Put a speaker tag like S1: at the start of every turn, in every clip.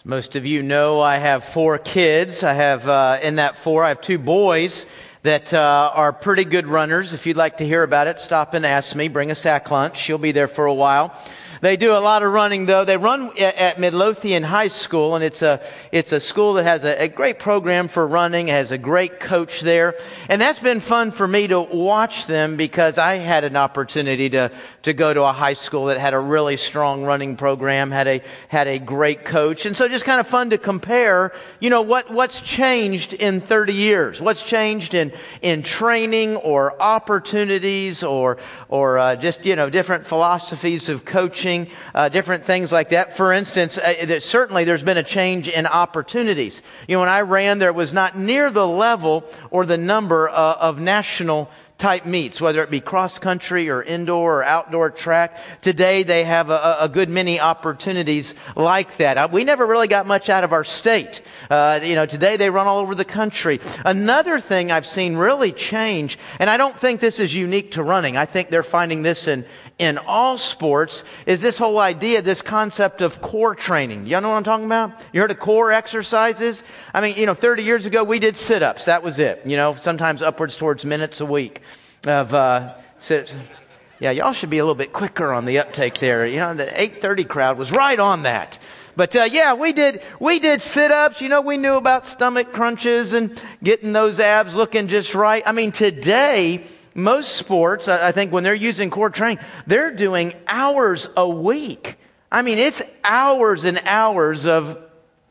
S1: As most of you know, I have four kids. I have, uh, in that four, I have two boys that uh, are pretty good runners. If you'd like to hear about it, stop and ask me. Bring a sack lunch. She'll be there for a while. They do a lot of running though. They run at Midlothian High School and it's a, it's a school that has a, a great program for running, has a great coach there. And that's been fun for me to watch them because I had an opportunity to, to go to a high school that had a really strong running program, had a, had a great coach. And so just kind of fun to compare, you know, what, what's changed in 30 years? What's changed in, in training or opportunities or, or uh, just, you know, different philosophies of coaching uh, different things like that. For instance, uh, certainly there's been a change in opportunities. You know, when I ran, there was not near the level or the number uh, of national type meets, whether it be cross country or indoor or outdoor track. Today they have a, a good many opportunities like that. Uh, we never really got much out of our state. Uh, you know, today they run all over the country. Another thing I've seen really change, and I don't think this is unique to running. I think they're finding this in, in all sports is this whole idea, this concept of core training. Y'all know what I'm talking about? You heard of core exercises? I mean, you know, 30 years ago we did sit-ups. That was it. You know, sometimes upwards towards minutes a week of uh, sit Yeah, y'all should be a little bit quicker on the uptake there. You know, the 8:30 crowd was right on that. But uh, yeah, we did we did sit-ups. You know, we knew about stomach crunches and getting those abs looking just right. I mean, today most sports, I think when they're using core training, they're doing hours a week. I mean, it's hours and hours of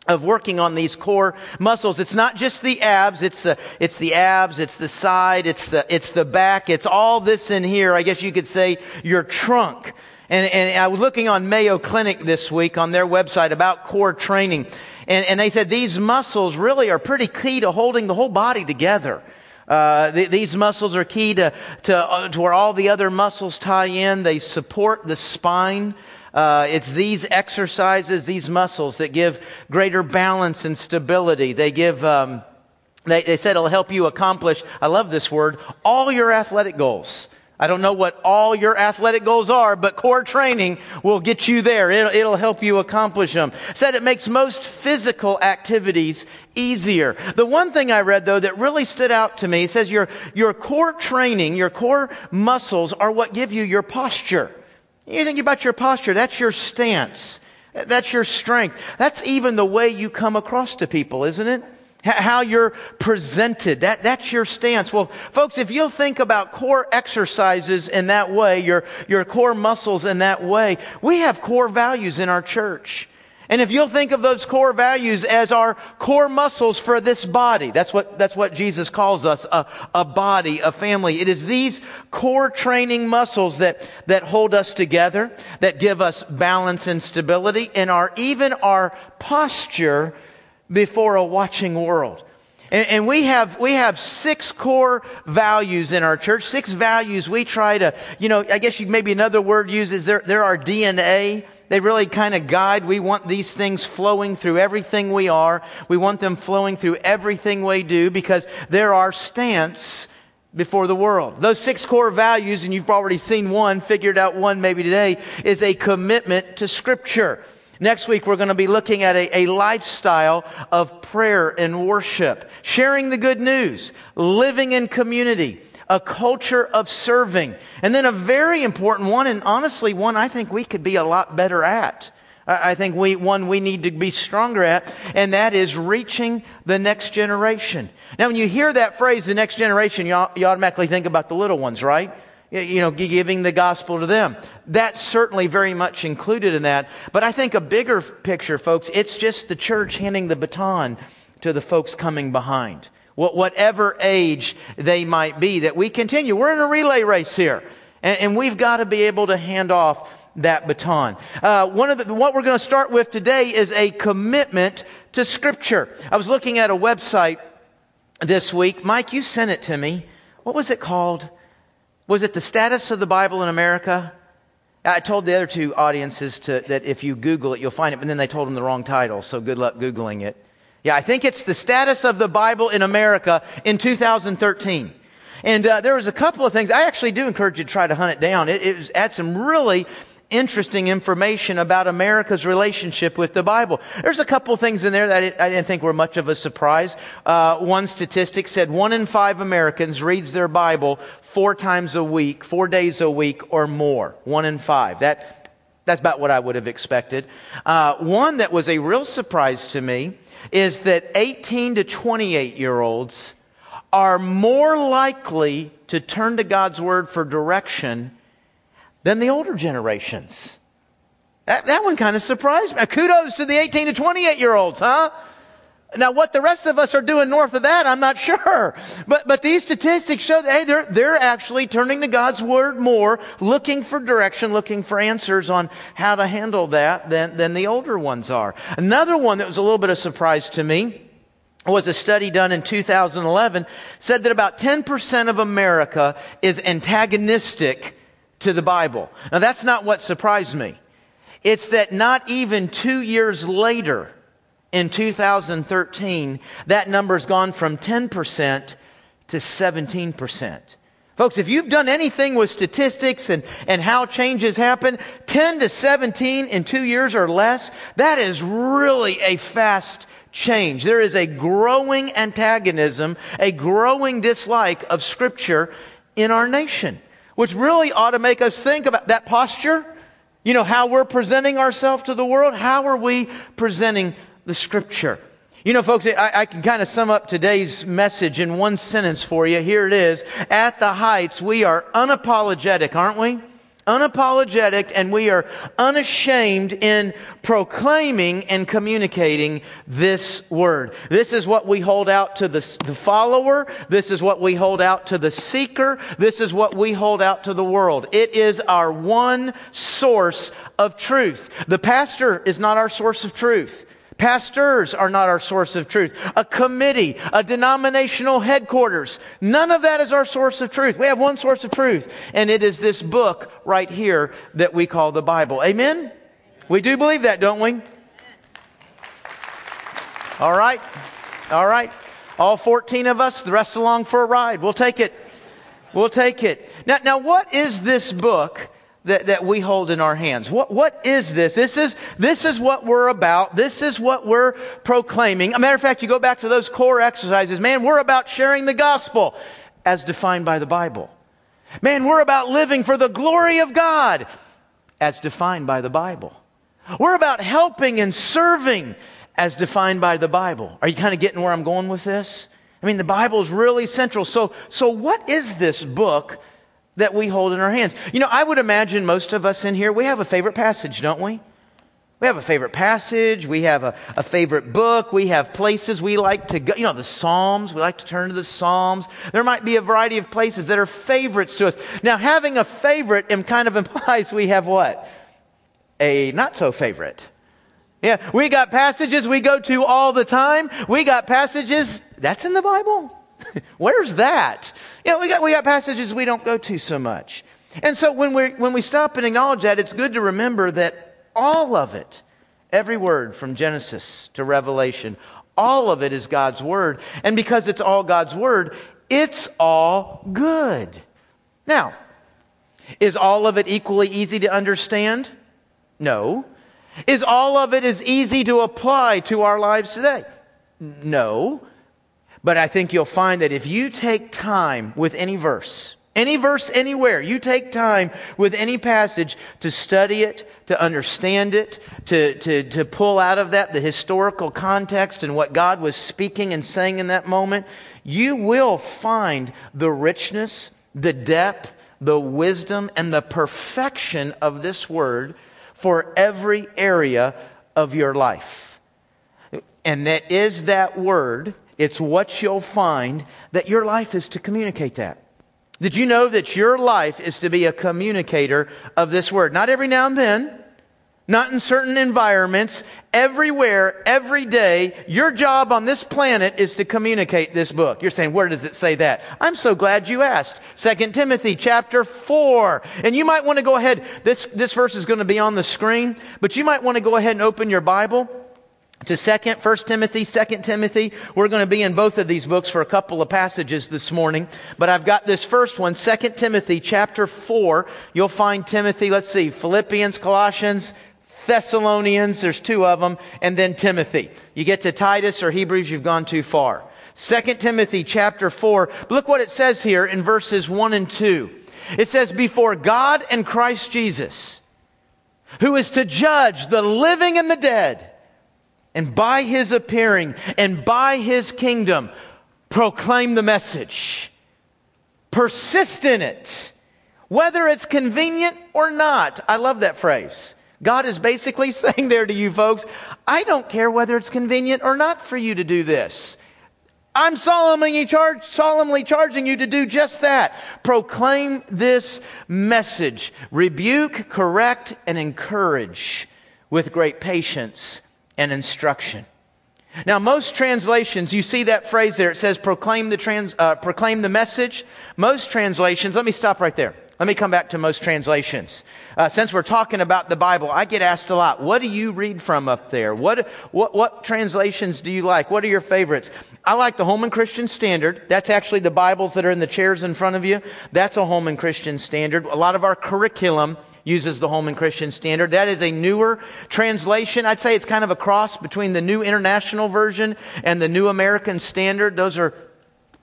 S1: of working on these core muscles. It's not just the abs, it's the, it's the abs, it's the side, it's the, it's the back, it's all this in here. I guess you could say your trunk. And, and I was looking on Mayo Clinic this week on their website about core training. And, and they said these muscles really are pretty key to holding the whole body together. Uh, th- these muscles are key to, to, uh, to where all the other muscles tie in. They support the spine. Uh, it's these exercises, these muscles that give greater balance and stability. They give, um, they, they said it'll help you accomplish, I love this word, all your athletic goals. I don't know what all your athletic goals are, but core training will get you there. It'll, it'll, help you accomplish them. Said it makes most physical activities easier. The one thing I read though that really stood out to me says your, your core training, your core muscles are what give you your posture. You think about your posture, that's your stance. That's your strength. That's even the way you come across to people, isn't it? How you're presented. That, that's your stance. Well, folks, if you'll think about core exercises in that way, your, your core muscles in that way, we have core values in our church. And if you'll think of those core values as our core muscles for this body, that's what, that's what Jesus calls us, a, a body, a family. It is these core training muscles that, that hold us together, that give us balance and stability, and are even our posture before a watching world. And, and, we have, we have six core values in our church, six values we try to, you know, I guess you maybe another word uses they're, they're our DNA. They really kind of guide. We want these things flowing through everything we are. We want them flowing through everything we do because they're our stance before the world. Those six core values, and you've already seen one, figured out one maybe today, is a commitment to scripture. Next week, we're going to be looking at a, a, lifestyle of prayer and worship, sharing the good news, living in community, a culture of serving, and then a very important one, and honestly, one I think we could be a lot better at. I think we, one we need to be stronger at, and that is reaching the next generation. Now, when you hear that phrase, the next generation, you, you automatically think about the little ones, right? You know, giving the gospel to them. That's certainly very much included in that. But I think a bigger picture, folks, it's just the church handing the baton to the folks coming behind. Whatever age they might be, that we continue. We're in a relay race here. And, we've got to be able to hand off that baton. Uh, one of the, what we're going to start with today is a commitment to Scripture. I was looking at a website this week. Mike, you sent it to me. What was it called? Was it the status of the Bible in America? I told the other two audiences to, that if you Google it, you'll find it, but then they told them the wrong title, so good luck Googling it. Yeah, I think it's the status of the Bible in America in 2013. And uh, there was a couple of things. I actually do encourage you to try to hunt it down. It, it was, had some really interesting information about America's relationship with the Bible. There's a couple things in there that I didn't think were much of a surprise. Uh, one statistic said one in five Americans reads their Bible four times a week, four days a week or more. One in five. That, that's about what I would have expected. Uh, one that was a real surprise to me is that 18 to 28 year olds are more likely to turn to God's Word for direction than the older generations. That, that one kind of surprised me. Kudos to the 18 to 28 year olds, huh? Now, what the rest of us are doing north of that, I'm not sure. But, but these statistics show that, hey, they're, they're actually turning to God's Word more, looking for direction, looking for answers on how to handle that than, than the older ones are. Another one that was a little bit of surprise to me was a study done in 2011 said that about 10% of America is antagonistic to the Bible. Now that's not what surprised me. It's that not even two years later, in 2013, that number's gone from 10% to 17%. Folks, if you've done anything with statistics and, and how changes happen, 10 to 17 in two years or less, that is really a fast change. There is a growing antagonism, a growing dislike of Scripture in our nation, which really ought to make us think about that posture. You know, how we're presenting ourselves to the world. How are we presenting the Scripture? You know, folks, I, I can kind of sum up today's message in one sentence for you. Here it is. At the heights, we are unapologetic, aren't we? Unapologetic and we are unashamed in proclaiming and communicating this word. This is what we hold out to the, the, follower. This is what we hold out to the seeker. This is what we hold out to the world. It is our one source of truth. The pastor is not our source of truth. Pastors are not our source of truth. A committee, a denominational headquarters, none of that is our source of truth. We have one source of truth, and it is this book right here that we call the Bible. Amen? We do believe that, don't we? All right. All right. All 14 of us, the rest along for a ride. We'll take it. We'll take it. Now, now what is this book that, that we hold in our hands. What, what is this? This is, this is what we're about. This is what we're proclaiming. A matter of fact, you go back to those core exercises. Man, we're about sharing the gospel as defined by the Bible. Man, we're about living for the glory of God as defined by the Bible. We're about helping and serving as defined by the Bible. Are you kind of getting where I'm going with this? I mean, the Bible is really central. So, so what is this book that we hold in our hands. You know, I would imagine most of us in here, we have a favorite passage, don't we? We have a favorite passage. We have a, a, favorite book. We have places we like to go. You know, the Psalms. We like to turn to the Psalms. There might be a variety of places that are favorites to us. Now, having a favorite kind of implies we have what? A not so favorite. Yeah, we got passages we go to all the time. We got passages that's in the Bible. Where's that? You know, we got, we got passages we don't go to so much. And so when, we when we stop and acknowledge that, it's good to remember that all of it, every word from Genesis to Revelation, all of it is God's word. And because it's all God's word, it's all good. Now, is all of it equally easy to understand? No. Is all of it as easy to apply to our lives today? No. But I think you'll find that if you take time with any verse, any verse anywhere, you take time with any passage to study it, to understand it, to, to, to pull out of that the historical context and what God was speaking and saying in that moment, you will find the richness, the depth, the wisdom, and the perfection of this word for every area of your life. And that is that word it's what you'll find that your life is to communicate that. Did you know that your life is to be a communicator of this word? Not every now and then, not in certain environments, everywhere, every day, your job on this planet is to communicate this book. You're saying, where does it say that? I'm so glad you asked. 2 Timothy chapter 4. And you might want to go ahead, this, this verse is going to be on the screen, but you might want to go ahead and open your Bible to second first timothy second timothy. We're going to be in both of these books for a couple of passages this morning but i've got this first one second timothy chapter 4 you'll find timothy let's see philippians colossians thessalonians there's two of them and then timothy. You get to titus or hebrews you've gone too far. Second timothy chapter 4 look what it says here in verses 1 and 2 it says before god and christ jesus who is to judge the living and the dead and by his appearing and by his kingdom, proclaim the message. Persist in it, whether it's convenient or not. I love that phrase. God is basically saying there to you folks, I don't care whether it's convenient or not for you to do this. I'm solemnly, solemnly charging you to do just that. Proclaim this message. Rebuke, correct, and encourage with great patience and instruction. Now, most translations, you see that phrase there. It says proclaim the, trans, uh, proclaim the message. Most translations, let me stop right there. Let me come back to most translations. Uh, since we're talking about the Bible, I get asked a lot, what do you read from up there? What, what, what translations do you like? What are your favorites? I like the Holman Christian Standard. That's actually the Bibles that are in the chairs in front of you. That's a Holman Christian Standard. A lot of our curriculum uses the Holman Christian Standard. That is a newer translation. I'd say it's kind of a cross between the New International Version and the New American Standard. Those are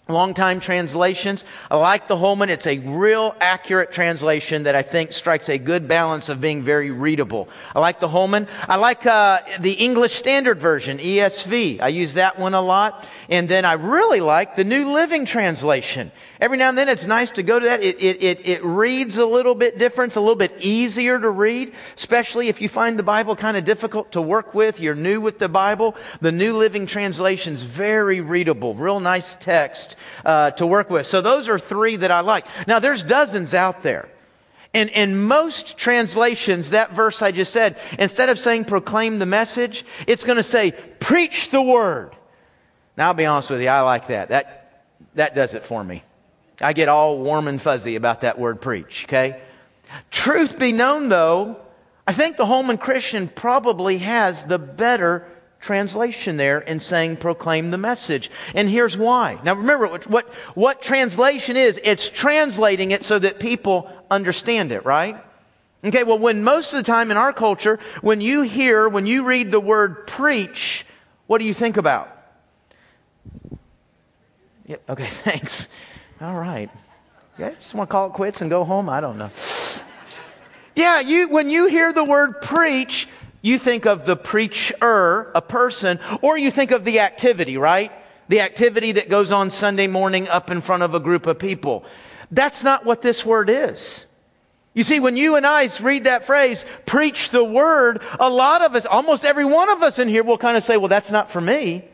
S1: long time translations. I like the Holman. It's a real accurate translation that I think strikes a good balance of being very readable. I like the Holman. I like uh, the English Standard Version, ESV. I use that one a lot. And then I really like the New Living Translation. Every now and then it's nice to go to that. It, it, it, it, reads a little bit different. It's a little bit easier to read, especially if you find the Bible kind of difficult to work with. You're new with the Bible. The New Living Translation is very readable, real nice text uh, to work with. So those are three that I like. Now there's dozens out there. And in most translations, that verse I just said, instead of saying proclaim the message, it's going to say preach the word. Now I'll be honest with you, I like that. That, that does it for me. I get all warm and fuzzy about that word preach, okay? Truth be known, though, I think the Holman Christian probably has the better translation there in saying proclaim the message. And here's why. Now remember what, what, what translation is. It's translating it so that people understand it, right? Okay, well, when most of the time in our culture, when you hear, when you read the word preach, what do you think about? Yep, okay, thanks. All right. Yeah, just want to call it quits and go home? I don't know. Yeah, you, when you hear the word preach, you think of the preacher, a person, or you think of the activity, right? The activity that goes on Sunday morning up in front of a group of people. That's not what this word is. You see, when you and I read that phrase, preach the word, a lot of us, almost every one of us in here will kind of say, well, that's not for me.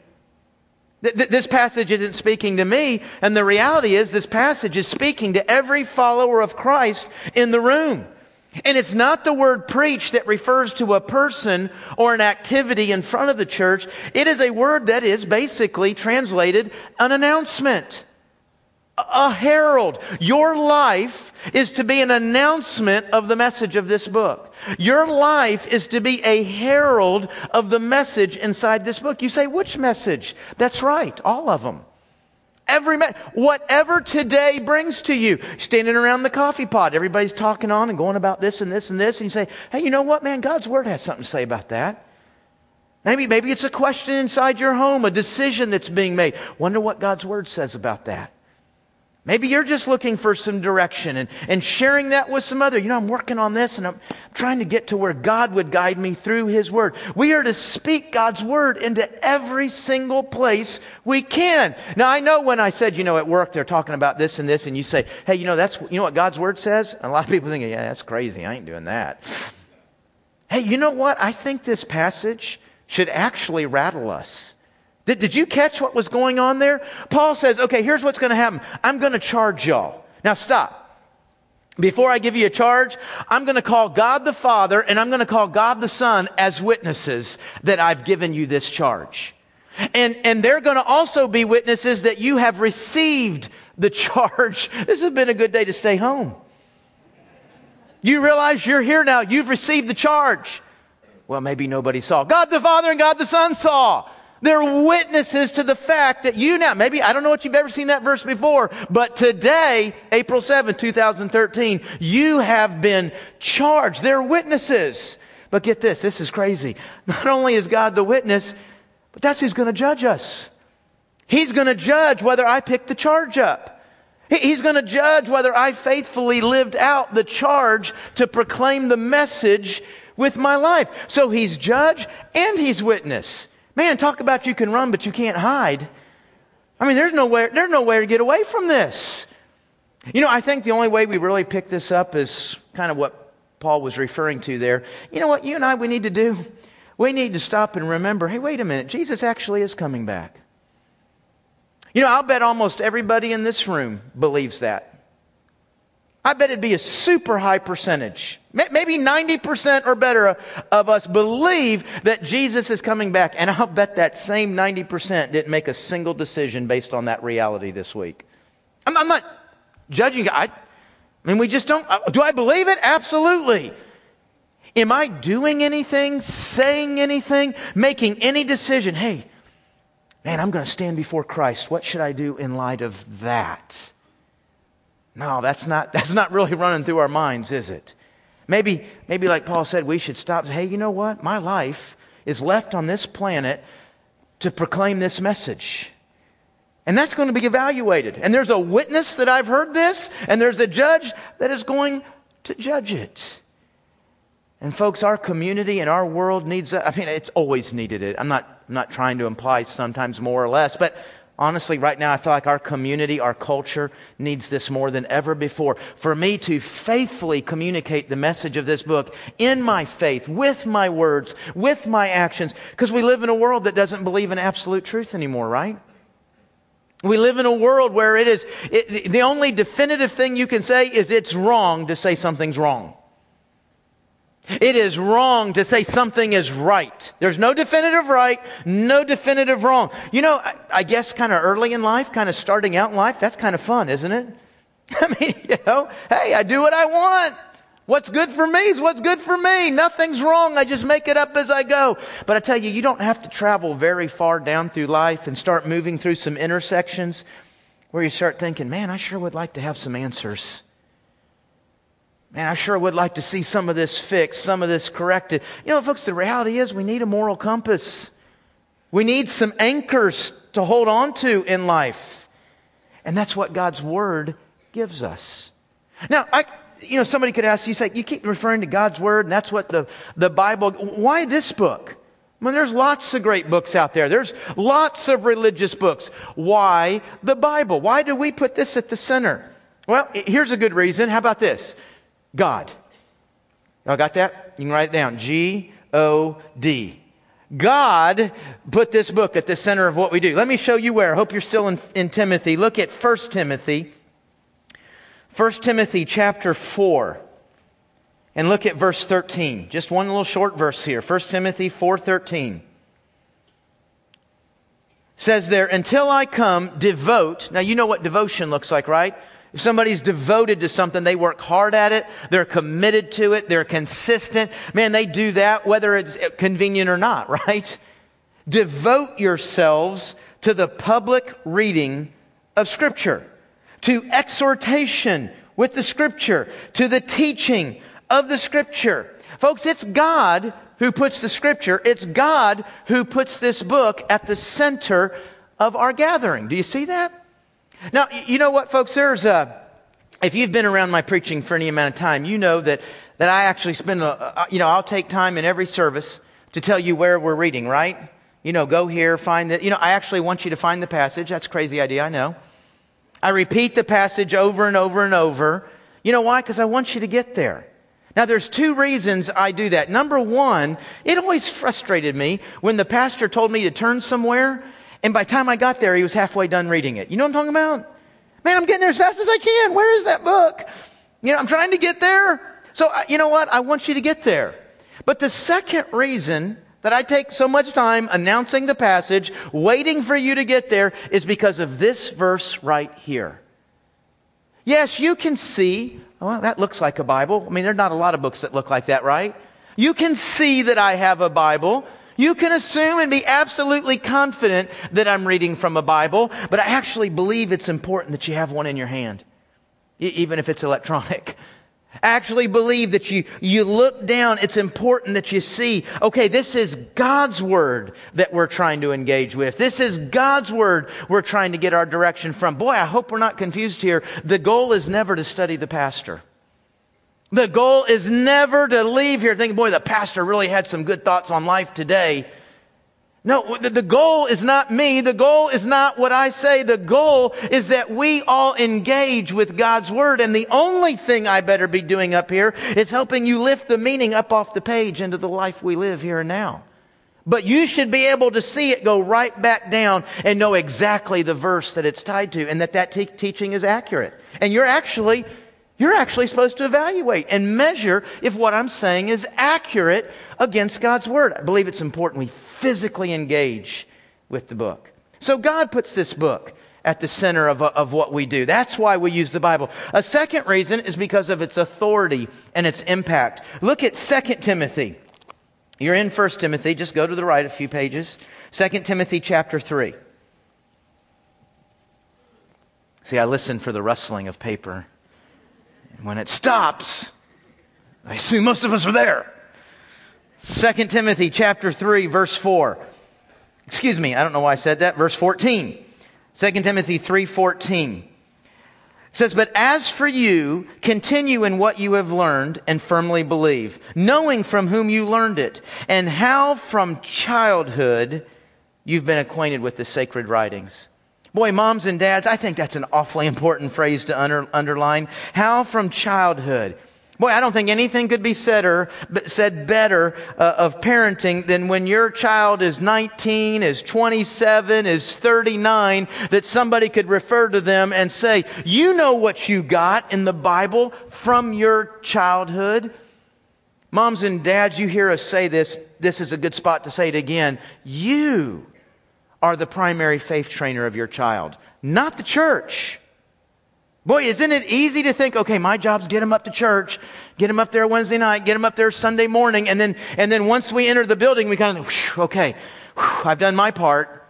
S1: This passage isn't speaking to me, and the reality is this passage is speaking to every follower of Christ in the room. And it's not the word preach that refers to a person or an activity in front of the church. It is a word that is basically translated an announcement a herald. Your life is to be an announcement of the message of this book. Your life is to be a herald of the message inside this book. You say, which message? That's right, all of them. Every me- whatever today brings to you, standing around the coffee pot, everybody's talking on and going about this and this and this, and you say, "Hey, you know what, man? God's word has something to say about that." Maybe, maybe it's a question inside your home, a decision that's being made. Wonder what God's word says about that. Maybe you're just looking for some direction and, and sharing that with some other. You know, I'm working on this and I'm trying to get to where God would guide me through His Word. We are to speak God's Word into every single place we can. Now, I know when I said, you know, at work they're talking about this and this, and you say, hey, you know, that's, you know what God's Word says? And a lot of people think, yeah, that's crazy. I ain't doing that. Hey, you know what? I think this passage should actually rattle us. Did, did you catch what was going on there? Paul says, okay, here's what's going to happen. I'm going to charge y'all. Now stop. Before I give you a charge, I'm going to call God the Father and I'm going to call God the Son as witnesses that I've given you this charge. And, and they're going to also be witnesses that you have received the charge. This has been a good day to stay home. You realize you're here now. You've received the charge. Well, maybe nobody saw. God the Father and God the Son saw. They're witnesses to the fact that you now, maybe, I don't know what you've ever seen that verse before, but today, April 7, 2013, you have been charged. They're witnesses. But get this, this is crazy. Not only is God the witness, but that's who's going to judge us. He's going to judge whether I picked the charge up. He's going to judge whether I faithfully lived out the charge to proclaim the message with my life. So he's judge and he's witness. Man, talk about you can run, but you can't hide. I mean, there's nowhere, there's nowhere to get away from this. You know, I think the only way we really pick this up is kind of what Paul was referring to there. You know what you and I we need to do? We need to stop and remember, hey, wait a minute, Jesus actually is coming back. You know, I'll bet almost everybody in this room believes that. I bet it'd be a super high percentage. Maybe 90% or better of us believe that Jesus is coming back. And I'll bet that same 90% didn't make a single decision based on that reality this week. I'm, I'm not judging. I, I mean, we just don't. Uh, do I believe it? Absolutely. Am I doing anything, saying anything, making any decision? Hey, man, I'm going to stand before Christ. What should I do in light of that? No, that's not, that's not really running through our minds, is it? Maybe, maybe like Paul said, we should stop. Hey, you know what? My life is left on this planet to proclaim this message. And that's going to be evaluated. And there's a witness that I've heard this, and there's a judge that is going to judge it. And folks, our community and our world needs, I mean, it's always needed it. I'm not, I'm not trying to imply sometimes more or less, but honestly, right now, I feel like our community, our culture needs this more than ever before. For me to faithfully communicate the message of this book in my faith, with my words, with my actions, because we live in a world that doesn't believe in absolute truth anymore, right? We live in a world where it is, it, the only definitive thing you can say is it's wrong to say something's wrong. It is wrong to say something is right. There's no definitive right, no definitive wrong. You know, I, I guess kind of early in life, kind of starting out in life, that's kind of fun, isn't it? I mean, you know, hey, I do what I want. What's good for me is what's good for me. Nothing's wrong. I just make it up as I go. But I tell you, you don't have to travel very far down through life and start moving through some intersections where you start thinking, man, I sure would like to have some answers. Man, I sure would like to see some of this fixed, some of this corrected. You know, folks, the reality is we need a moral compass. We need some anchors to hold on to in life. And that's what God's Word gives us. Now, I, you know, somebody could ask you, say, you keep referring to God's Word, and that's what the, the Bible, why this book? I mean, there's lots of great books out there. There's lots of religious books. Why the Bible? Why do we put this at the center? Well, here's a good reason. How about this? God. Y'all got that? You can write it down. G O D. God put this book at the center of what we do. Let me show you where. I hope you're still in, in Timothy. Look at 1 Timothy. 1 Timothy chapter 4. And look at verse 13. Just one little short verse here. 1 Timothy 4:13. Says there, "Until I come, devote." Now you know what devotion looks like, right? If somebody's devoted to something, they work hard at it, they're committed to it, they're consistent. Man, they do that whether it's convenient or not, right? Devote yourselves to the public reading of Scripture, to exhortation with the Scripture, to the teaching of the Scripture. Folks, it's God who puts the Scripture, it's God who puts this book at the center of our gathering. Do you see that? Now, you know what, folks? There's a, if you've been around my preaching for any amount of time, you know that, that I actually spend, a, you know, I'll take time in every service to tell you where we're reading, right? You know, go here, find that. You know, I actually want you to find the passage. That's crazy idea, I know. I repeat the passage over and over and over. You know why? Because I want you to get there. Now, there's two reasons I do that. Number one, it always frustrated me when the pastor told me to turn somewhere and by the time I got there, he was halfway done reading it. You know what I'm talking about? Man, I'm getting there as fast as I can. Where is that book? You know, I'm trying to get there. So, you know what? I want you to get there. But the second reason that I take so much time announcing the passage, waiting for you to get there, is because of this verse right here. Yes, you can see, well, that looks like a Bible. I mean, there are not a lot of books that look like that, right? You can see that I have a Bible. You can assume and be absolutely confident that I'm reading from a Bible, but I actually believe it's important that you have one in your hand, even if it's electronic. I actually believe that you, you look down, it's important that you see, okay, this is God's Word that we're trying to engage with. This is God's Word we're trying to get our direction from. Boy, I hope we're not confused here. The goal is never to study the pastor. The goal is never to leave here thinking, boy, the pastor really had some good thoughts on life today. No, the goal is not me. The goal is not what I say. The goal is that we all engage with God's Word. And the only thing I better be doing up here is helping you lift the meaning up off the page into the life we live here and now. But you should be able to see it go right back down and know exactly the verse that it's tied to and that that te- teaching is accurate. And you're actually you're actually supposed to evaluate and measure if what I'm saying is accurate against God's Word. I believe it's important we physically engage with the book. So God puts this book at the center of, of what we do. That's why we use the Bible. A second reason is because of its authority and its impact. Look at 2 Timothy. You're in 1 Timothy, just go to the right a few pages. 2 Timothy chapter 3. See, I listen for the rustling of paper when it stops, I assume most of us are there. 2 Timothy chapter 3 verse 4. Excuse me, I don't know why I said that. Verse 14. 2 Timothy 3:14 says, But as for you, continue in what you have learned and firmly believe, knowing from whom you learned it, and how from childhood you've been acquainted with the sacred writings. Boy, moms and dads, I think that's an awfully important phrase to under, underline. How from childhood. Boy, I don't think anything could be said, or, said better uh, of parenting than when your child is 19, is 27, is 39, that somebody could refer to them and say, You know what you got in the Bible from your childhood. Moms and dads, you hear us say this. This is a good spot to say it again. You are the primary faith trainer of your child, not the church. Boy, isn't it easy to think, okay, my job's get them up to church, get them up there Wednesday night, get them up there Sunday morning, and then, and then once we enter the building, we kind of, whew, okay, I've done my part.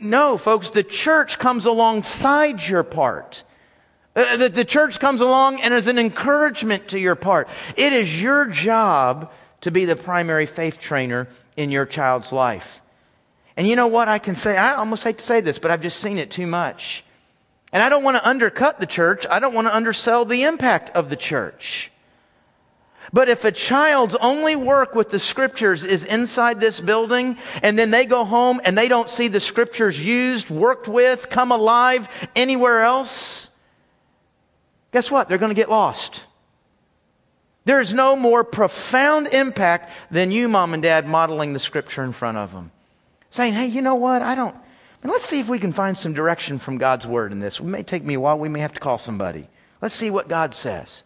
S1: No, folks, the church comes alongside your part. Uh, the, the church comes along and is an encouragement to your part. It is your job to be the primary faith trainer in your child's life. And you know what I can say? I almost hate to say this, but I've just seen it too much. And I don't want to undercut the church. I don't want to undersell the impact of the church. But if a child's only work with the scriptures is inside this building, and then they go home and they don't see the scriptures used, worked with, come alive anywhere else, guess what? They're going to get lost. There's no more profound impact than you, mom and dad, modeling the scripture in front of them saying, hey, you know what? I don't. let's see if we can find some direction from God's word in this. It may take me a while. We may have to call somebody. Let's see what God says.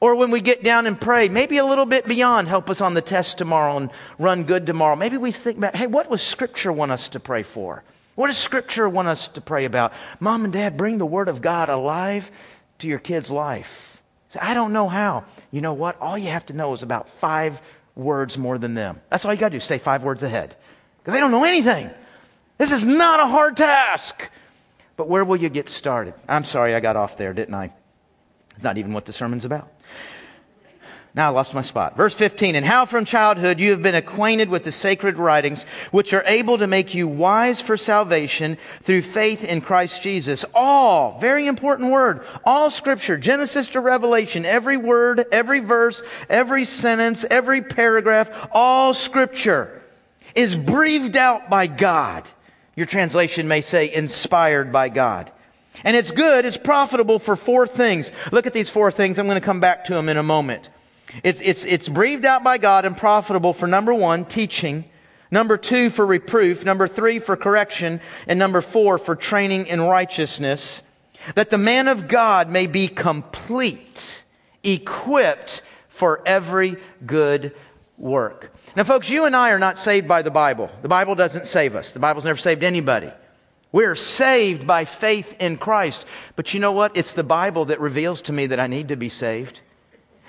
S1: Or when we get down and pray, maybe a little bit beyond, help us on the test tomorrow and run good tomorrow. Maybe we think about, hey, what does Scripture want us to pray for? What does Scripture want us to pray about? Mom and Dad, bring the Word of God alive to your kid's life. Say, I don't know how. You know what? All you have to know is about five words more than them. That's all you got to do. Stay five words ahead because they don't know anything. This is not a hard task. But where will you get started? I'm sorry I got off there, didn't I? Not even what the sermon's about. Now I lost my spot. Verse 15, and how from childhood you have been acquainted with the sacred writings, which are able to make you wise for salvation through faith in Christ Jesus. All, very important word, all scripture, Genesis to Revelation, every word, every verse, every sentence, every paragraph, all scripture is breathed out by God. Your translation may say inspired by God. And it's good, it's profitable for four things. Look at these four things. I'm going to come back to them in a moment. It's, it's, it's breathed out by God and profitable for number one, teaching. Number two, for reproof. Number three, for correction. And number four, for training in righteousness. That the man of God may be complete, equipped for every good work. Now, folks, you and I are not saved by the Bible. The Bible doesn't save us. The Bible's never saved anybody. We're saved by faith in Christ. But you know what? It's the Bible that reveals to me that I need to be saved.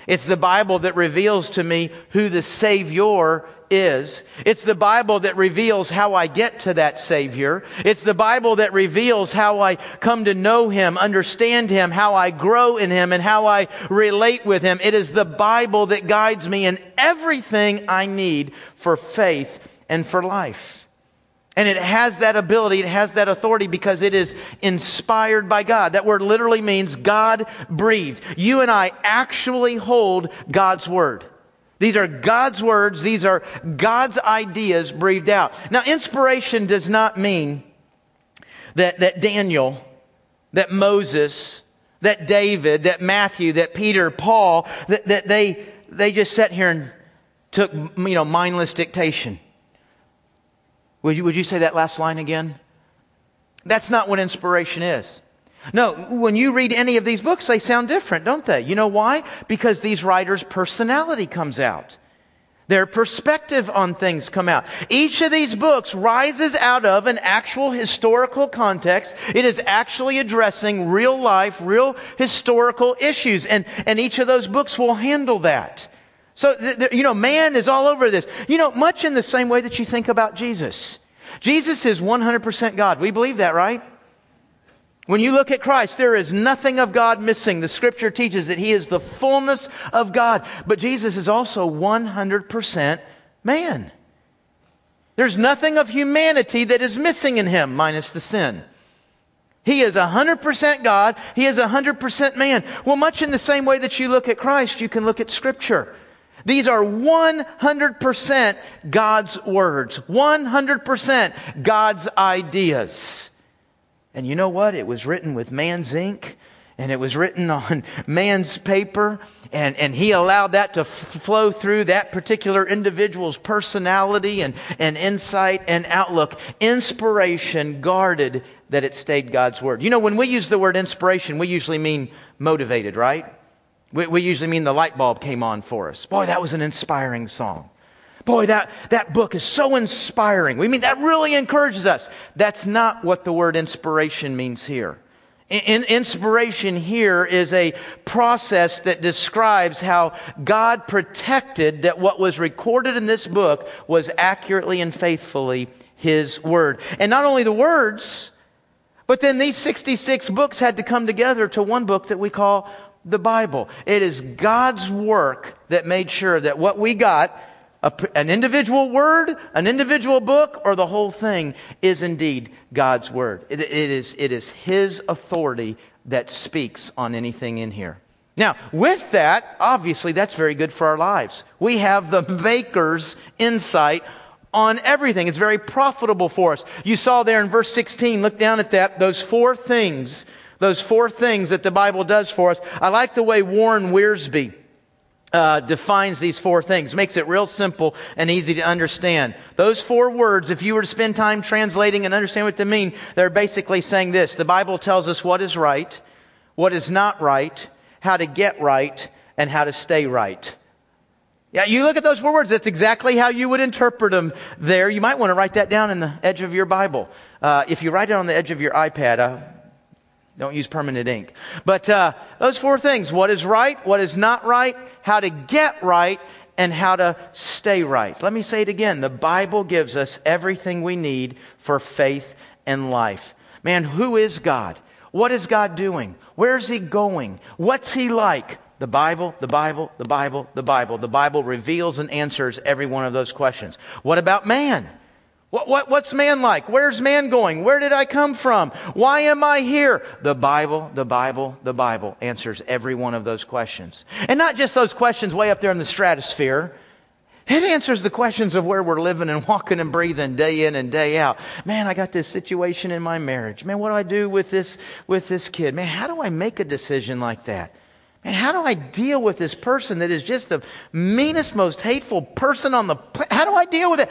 S1: It's the Bible that reveals to me who the Savior is. It's the Bible that reveals how I get to that Savior. It's the Bible that reveals how I come to know Him, understand Him, how I grow in Him, and how I relate with Him. It is the Bible that guides me in everything I need for faith and for life. And it has that ability, it has that authority because it is inspired by God. That word literally means God breathed. You and I actually hold God's word. These are God's words. These are God's ideas breathed out. Now, inspiration does not mean that, that Daniel, that Moses, that David, that Matthew, that Peter, Paul, that, that they, they just sat here and took, you know, mindless dictation. Would you, would you say that last line again? That's not what inspiration is. No, when you read any of these books, they sound different, don't they? You know why? Because these writers' personality comes out. Their perspective on things come out. Each of these books rises out of an actual historical context. It is actually addressing real life, real historical issues. And, and each of those books will handle that. So, th- th- you know, man is all over this. You know, much in the same way that you think about Jesus. Jesus is 100% God. We believe that, right? When you look at Christ, there is nothing of God missing. The scripture teaches that he is the fullness of God. But Jesus is also 100% man. There's nothing of humanity that is missing in him, minus the sin. He is 100% God. He is 100% man. Well, much in the same way that you look at Christ, you can look at scripture. These are 100% God's words, 100% God's ideas. And you know what? It was written with man's ink and it was written on man's paper and, and he allowed that to f- flow through that particular individual's personality and, and insight and outlook. Inspiration guarded that it stayed God's word. You know, when we use the word inspiration, we usually mean motivated, right? We, we usually mean the light bulb came on for us. Boy, that was an inspiring song. Boy, that, that book is so inspiring. We mean that really encourages us. That's not what the word inspiration means here. In, inspiration here is a process that describes how God protected that what was recorded in this book was accurately and faithfully His Word. And not only the words, but then these 66 books had to come together to one book that we call the Bible. It is God's work that made sure that what we got a, an individual word, an individual book, or the whole thing is indeed God's word. It, it, is, it is His authority that speaks on anything in here. Now, with that, obviously, that's very good for our lives. We have the maker's insight on everything. It's very profitable for us. You saw there in verse 16, look down at that, those four things, those four things that the Bible does for us. I like the way Warren Wiersbe uh, defines these four things, makes it real simple and easy to understand. Those four words, if you were to spend time translating and understand what they mean, they're basically saying this. The Bible tells us what is right, what is not right, how to get right, and how to stay right. Yeah, you look at those four words, that's exactly how you would interpret them there. You might want to write that down in the edge of your Bible. Uh, if you write it on the edge of your iPad, uh, don't use permanent ink. But uh, those four things what is right, what is not right, how to get right, and how to stay right. Let me say it again. The Bible gives us everything we need for faith and life. Man, who is God? What is God doing? Where's He going? What's He like? The Bible, the Bible, the Bible, the Bible. The Bible reveals and answers every one of those questions. What about man? What, what, what's man like? Where's man going? Where did I come from? Why am I here? The Bible, the Bible, the Bible answers every one of those questions. And not just those questions way up there in the stratosphere. It answers the questions of where we're living and walking and breathing day in and day out. Man, I got this situation in my marriage. Man, what do I do with this, with this kid? Man, how do I make a decision like that? Man, how do I deal with this person that is just the meanest, most hateful person on the planet? How do I deal with it?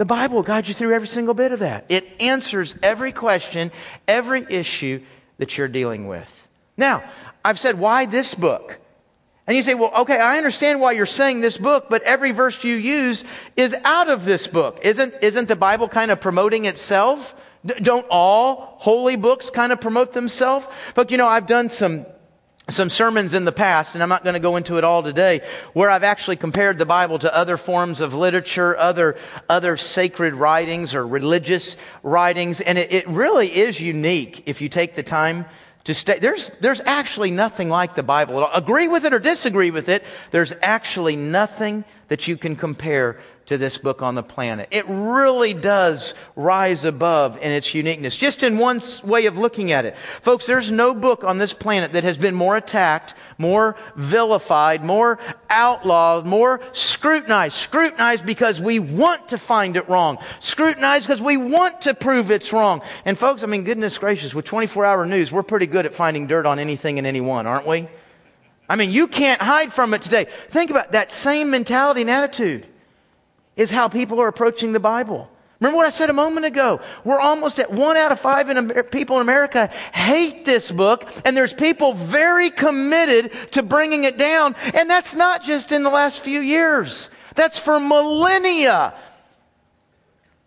S1: The Bible will guide you through every single bit of that. It answers every question, every issue that you're dealing with. Now, I've said, why this book? And you say, well, okay, I understand why you're saying this book, but every verse you use is out of this book. Isn't, isn't the Bible kind of promoting itself? D- don't all holy books kind of promote themselves? But you know, I've done some some sermons in the past, and I'm not going to go into it all today, where I've actually compared the Bible to other forms of literature, other, other sacred writings or religious writings, and it, it really is unique if you take the time to stay. There's, there's actually nothing like the Bible. Agree with it or disagree with it, there's actually nothing that you can compare to this book on the planet. It really does rise above in its uniqueness, just in one way of looking at it. Folks, there's no book on this planet that has been more attacked, more vilified, more outlawed, more scrutinized. Scrutinized because we want to find it wrong. Scrutinized because we want to prove it's wrong. And folks, I mean, goodness gracious, with 24 hour news, we're pretty good at finding dirt on anything and anyone, aren't we? I mean, you can't hide from it today. Think about that same mentality and attitude is how people are approaching the Bible. Remember what I said a moment ago? We're almost at one out of five in people in America hate this book, and there's people very committed to bringing it down. And that's not just in the last few years. That's for millennia.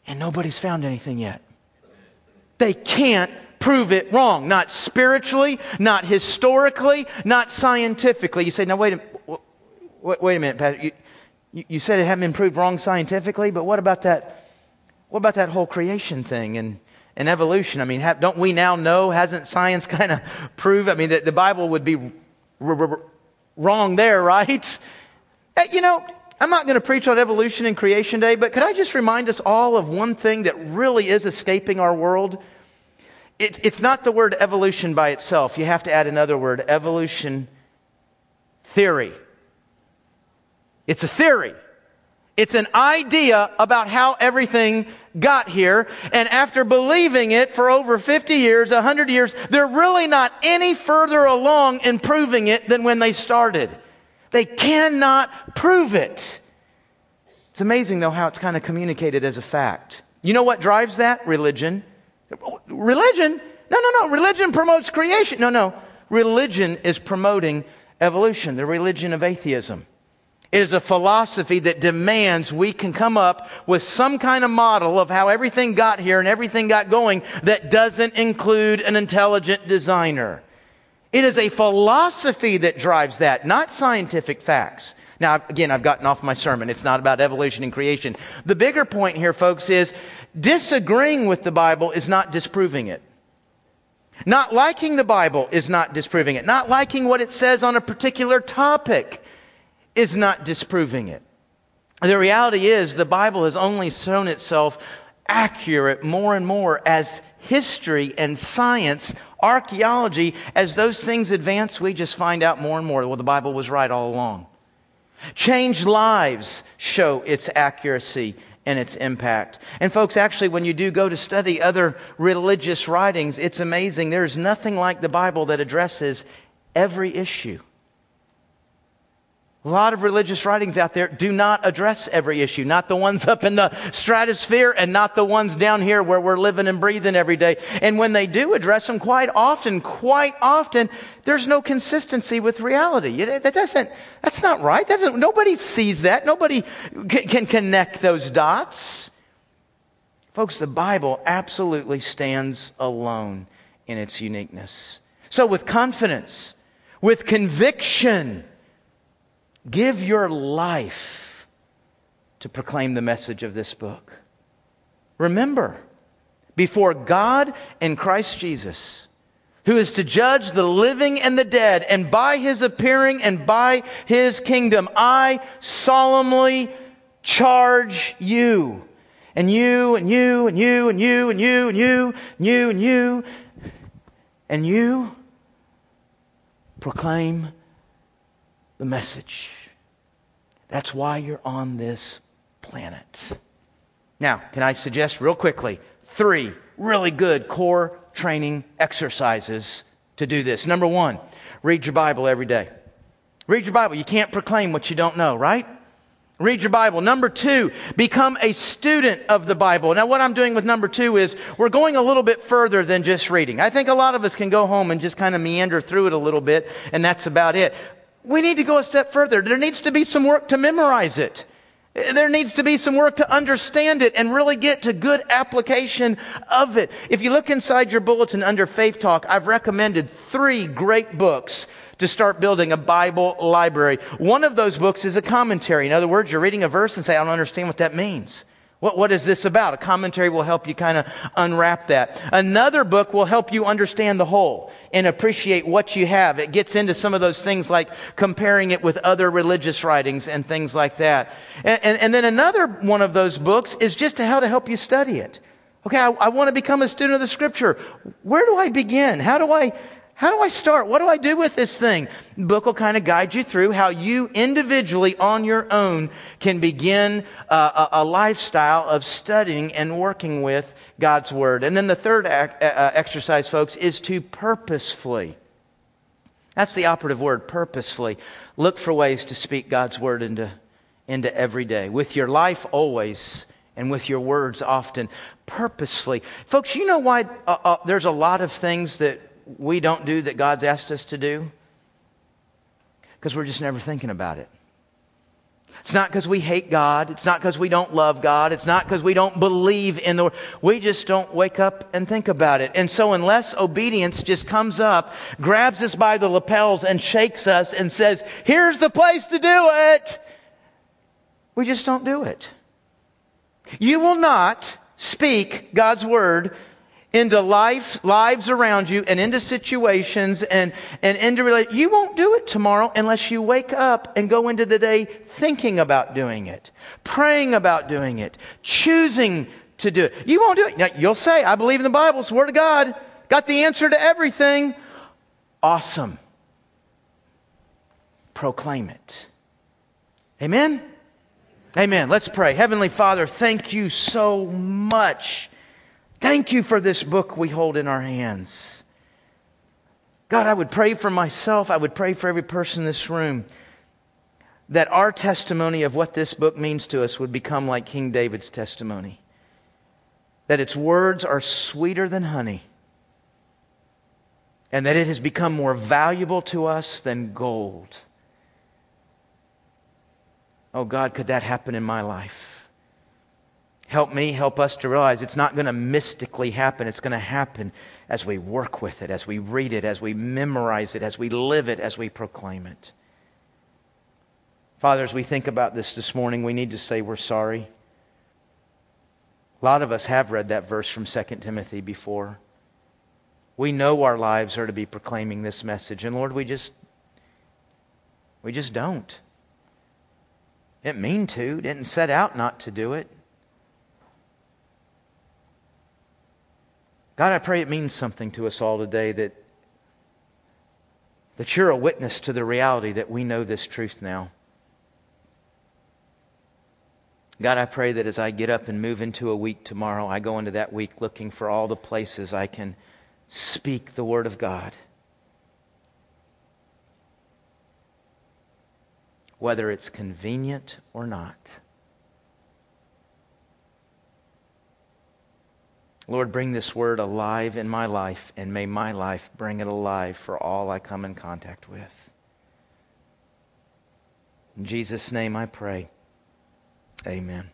S1: And nobody's found anything yet. They can't prove it wrong. Not spiritually, not historically, not scientifically. You say, now wait a, wait, wait a minute, Pastor. You, you, said it hadn't been proved wrong scientifically, but what about that? What about that whole creation thing and, and evolution? I mean, have, don't we now know? Hasn't science kind of proved? I mean, that the Bible would be r- r- wrong there, right? Uh, you know, I'm not going to preach on evolution and creation day, but could I just remind us all of one thing that really is escaping our world? It, it's not the word evolution by itself. You have to add another word evolution theory. It's a theory. It's an idea about how everything got here. And after believing it for over 50 years, 100 years, they're really not any further along in proving it than when they started. They cannot prove it. It's amazing, though, how it's kind of communicated as a fact. You know what drives that? Religion. Religion? No, no, no. Religion promotes creation. No, no. Religion is promoting evolution, the religion of atheism. It is a philosophy that demands we can come up with some kind of model of how everything got here and everything got going that doesn't include an intelligent designer. It is a philosophy that drives that, not scientific facts. Now, again, I've gotten off my sermon. It's not about evolution and creation. The bigger point here, folks, is disagreeing with the Bible is not disproving it. Not liking the Bible is not disproving it. Not liking what it says on a particular topic is not disproving it. The reality is, the Bible has only shown itself accurate more and more as history and science, archaeology, as those things advance, we just find out more and more, well, the Bible was right all along. Changed lives show its accuracy and its impact. And folks, actually, when you do go to study other religious writings, it's amazing. There's nothing like the Bible that addresses every issue. A lot of religious writings out there do not address every issue, not the ones up in the stratosphere and not the ones down here where we're living and breathing every day. And when they do address them, quite often, quite often, there's no consistency with reality. That doesn't, that's not right. That doesn't, nobody sees that. Nobody can, can connect those dots. Folks, the Bible absolutely stands alone in its uniqueness. So with confidence, with conviction, Give your life to proclaim the message of this book. Remember, before God and Christ Jesus, who is to judge the living and the dead, and by his appearing and by his kingdom, I solemnly charge you. And you, and you, and you, and you, and you, and you, and you, and you, and you proclaim the message. That's why you're on this planet. Now, can I suggest real quickly three really good core training exercises to do this? Number one, read your Bible every day. Read your Bible. You can't proclaim what you don't know, right? Read your Bible. Number two, become a student of the Bible. Now, what I'm doing with number two is we're going a little bit further than just reading. I think a lot of us can go home and just kind of meander through it a little bit, and that's about it. We need to go a step further. There needs to be some work to memorize it. There needs to be some work to understand it and really get to good application of it. If you look inside your bulletin under Faith Talk, I've recommended three great books to start building a Bible library. One of those books is a commentary. In other words, you're reading a verse and say, I don't understand what that means. What, what is this about? A commentary will help you kind of unwrap that. Another book will help you understand the whole and appreciate what you have. It gets into some of those things like comparing it with other religious writings and things like that. And, and, and then another one of those books is just to how to help you study it. Okay, I, I want to become a student of the scripture. Where do I begin? How do I, how do I start? What do I do with this thing? The book will kind of guide you through how you individually on your own can begin uh, a, a, lifestyle of studying and working with God's Word. And then the third ac- uh, exercise, folks, is to purposefully. That's the operative word, purposefully. Look for ways to speak God's Word into, into every day. With your life always and with your words often. Purposefully. Folks, you know why uh, uh there's a lot of things that we don't do that God's asked us to do? Because we're just never thinking about it. It's not because we hate God. It's not because we don't love God. It's not because we don't believe in the. We just don't wake up and think about it. And so, unless obedience just comes up, grabs us by the lapels, and shakes us and says, Here's the place to do it, we just don't do it. You will not speak God's Word into life, lives around you and into situations and, and into. You won't do it tomorrow unless you wake up and go into the day thinking about doing it, praying about doing it, choosing to do it. You won't do it. Now, you'll say, I believe in the Bible, it's the Word of God, got the answer to everything. Awesome. Proclaim it. Amen? Amen. Let's pray. Heavenly Father, thank you so much Thank you for this book we hold in our hands. God, I would pray for myself. I would pray for every person in this room that our testimony of what this book means to us would become like King David's testimony. That its words are sweeter than honey, and that it has become more valuable to us than gold. Oh God, could that happen in my life? Help me, help us to realize it's not going to mystically happen. It's going to happen as we work with it, as we read it, as we memorize it, as we live it, as we proclaim it. Father, as we think about this this morning, we need to say we're sorry. A lot of us have read that verse from 2 Timothy before. We know our lives are to be proclaiming this message, and Lord, we just we just don't. Didn't mean to, didn't set out not to do it. God, I pray it means something to us all today that, that you're a witness to the reality that we know this truth now. God, I pray that as I get up and move into a week tomorrow, I go into that week looking for all the places I can speak the Word of God. Whether it's convenient or not. Lord, bring this word alive in my life, and may my life bring it alive for all I come in contact with. In Jesus' name I pray. Amen.